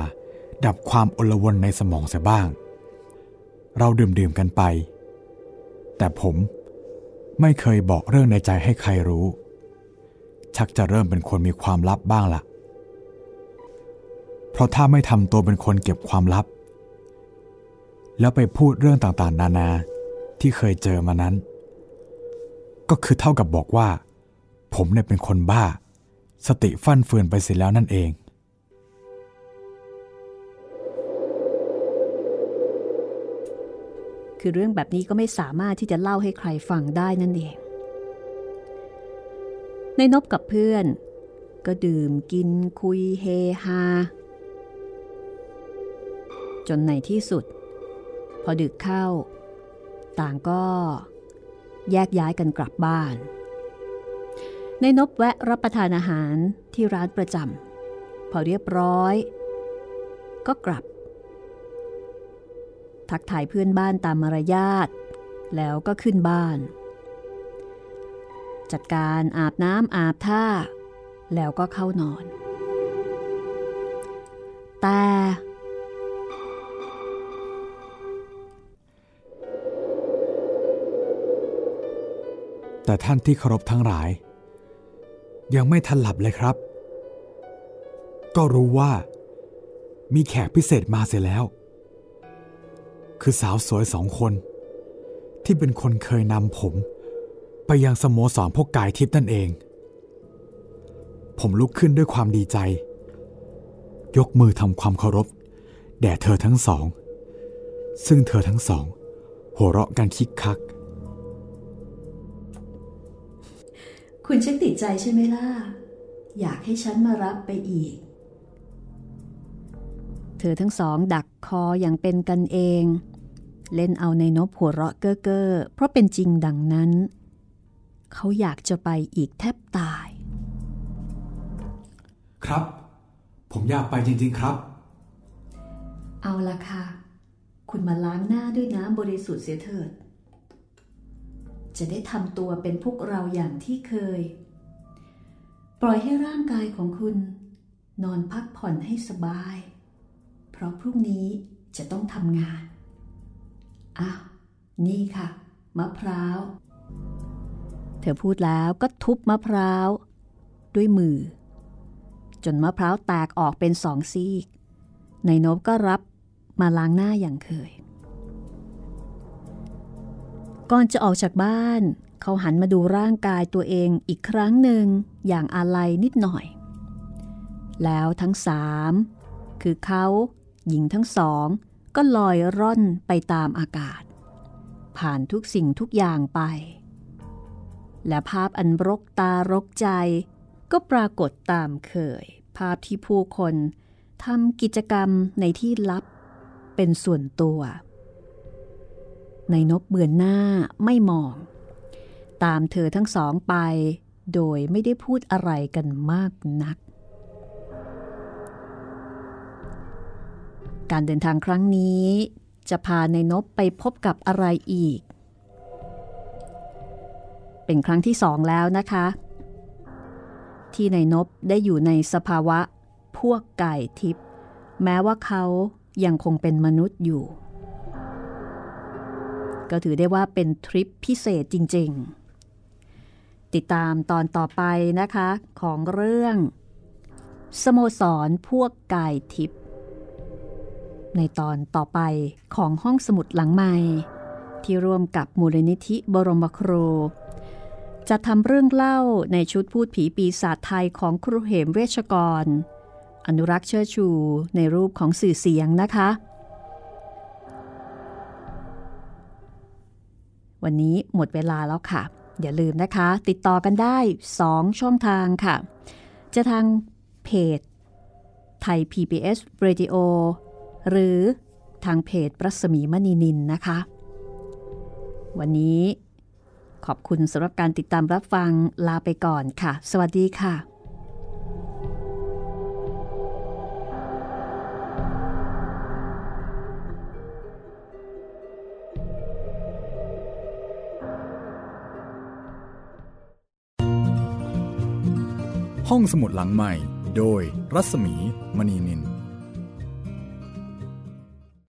ดับความอลวนในสมองเสียบ้าง เราดื่มๆกันไป แต่ผมไม่เคยบอกเรื่องในใจให้ใครรู้ ชักจะเริ่มเป็นคนมีความลับบ้างละ่ะ เพราะถ้าไม่ทำตัวเป็นคนเก็บความลับ แล้วไปพูดเรื่องต่างๆ นานาที่เคยเจอมานั้น ก็คือเท่ากับบอกว่า ผมเนี่ยเป็นคนบ้า สติฟั่นเฟือนไปเสียแล้วนั่นเอง คือเรื่องแบบนี้ก็ไม่สามารถที่จะเล่าให้ใครฟังได้นั่นเอง ในนบกับเพื่อน ก็ดื่มกินคุยเฮฮา จนในที่สุด พอดึกเข้า ต่างก็แยกย้ายกันกลับบ้าน ในนบแวะรับประทานอาหารที่ร้านประจำพอเรียบร้อย ก็กลับ ทักทายเพื่อนบ้านตามมารยาท แล้วก็ขึ้นบ้าน จัดการอาบน้ำอาบท่า แล้วก็เข้านอน แต่แต่ท่านที่เคารพทั้งหลาย ยังไม่ทันหลับเลยครับ ก็รู้ว่า มีแขกพิเศษมาเสียแล้ว คือสาวสวยสองคน ที่เป็นคนเคยนำผม ไปยังสโมสรพวกกายทิพย์นั่นเอง ผมลุกขึ้นด้วยความดีใจ ยกมือทำความเคารพ แด่เธอทั้งสอง ซึ่งเธอทั้งสอง หัวเราะกันคิกคัก คุณชักติดใจใช่ไหมล่ะ อยากให้ฉันมารับไปอีก เธอทั้งสองดักคออย่างเป็นกันเอง เล่นเอาในนบหัวเราะเก้อเก้อเพราะเป็นจริงดังนั้น เขาอยากจะไปอีกแทบตาย ครับ ผมอยากไปจริง ๆ ครับ เอาละค่ะ คุณมาล้างหน้าด้วยน้ำบริสุทธิ์เสียเถิด จะได้ทำตัวเป็นพวกเราอย่างที่เคย ปล่อยให้ร่างกายของคุณ นอนพักผ่อนให้สบายเพ ราะพรุ่งนี้จะต้องทำงาน อ้าว นี่ค่ะ มะพร้าว เธอพูดแล้วก็ทุบมะพร้าว ด้วยมือ จนมะพร้าวแตกออกเป็นสองซีก ในนบก็รับมาล้างหน้าอย่างเคย ก่อนจะออกจากบ้าน เขาหันมาดูร่างกายตัวเองอีกครั้งหนึ่งอย่างอาลัยนิดหน่อย แล้วทั้งสามคือเขา หญิงทั้งสอง ก็ลอยร่อนไปตามอากาศ ผ่านทุกสิ่งทุกอย่างไป และภาพอันรกตารกใจ ก็ปรากฏตามเคย ภาพที่ผู้คนทำกิจกรรมในที่ลับเป็นส่วนตัว ในนบเบือนหน้าไม่มอง ตามเธอทั้งสองไป โดยไม่ได้พูดอะไรกันมากนัก การเดินทางครั้งนี้ จะพาในนบไปพบกับอะไรอีก เป็นครั้งที่สองแล้วนะคะ ที่ในนบได้อยู่ในสภาวะ พวกไก่ทิพย์แม้ว่าเขายังคงเป็นมนุษย์อยู่ ก็ถือได้ว่าเป็นทริปพิเศษจริง ๆ ติดตามตอนต่อไปนะคะของเรื่อง สโมสรพวกไก่ทิพย์ ในตอนต่อไปของห้องสมุดหลังใหม่ ที่ร่วมกับมูลนิธิบรมครู จะทำเรื่องเล่าในชุดพูดผีปีศาจไทยของครูเหมเวชกร อนุรักษ์เชิดชูในรูปของสื่อเสียงนะคะ วันนี้หมดเวลาแล้วค่ะ อย่าลืมนะคะ ติดต่อกันได้ 2 ช่องทางค่ะ จะทางเพจไทย PBS Radio หรือทางเพจรัศมีมณีนินนะคะ วันนี้ขอบคุณสำหรับการติดตามรับฟังลาไปก่อนค่ะ สวัสดีค่ะห้องสมุดหลังใหม่ โดยรัศมีมณีนิน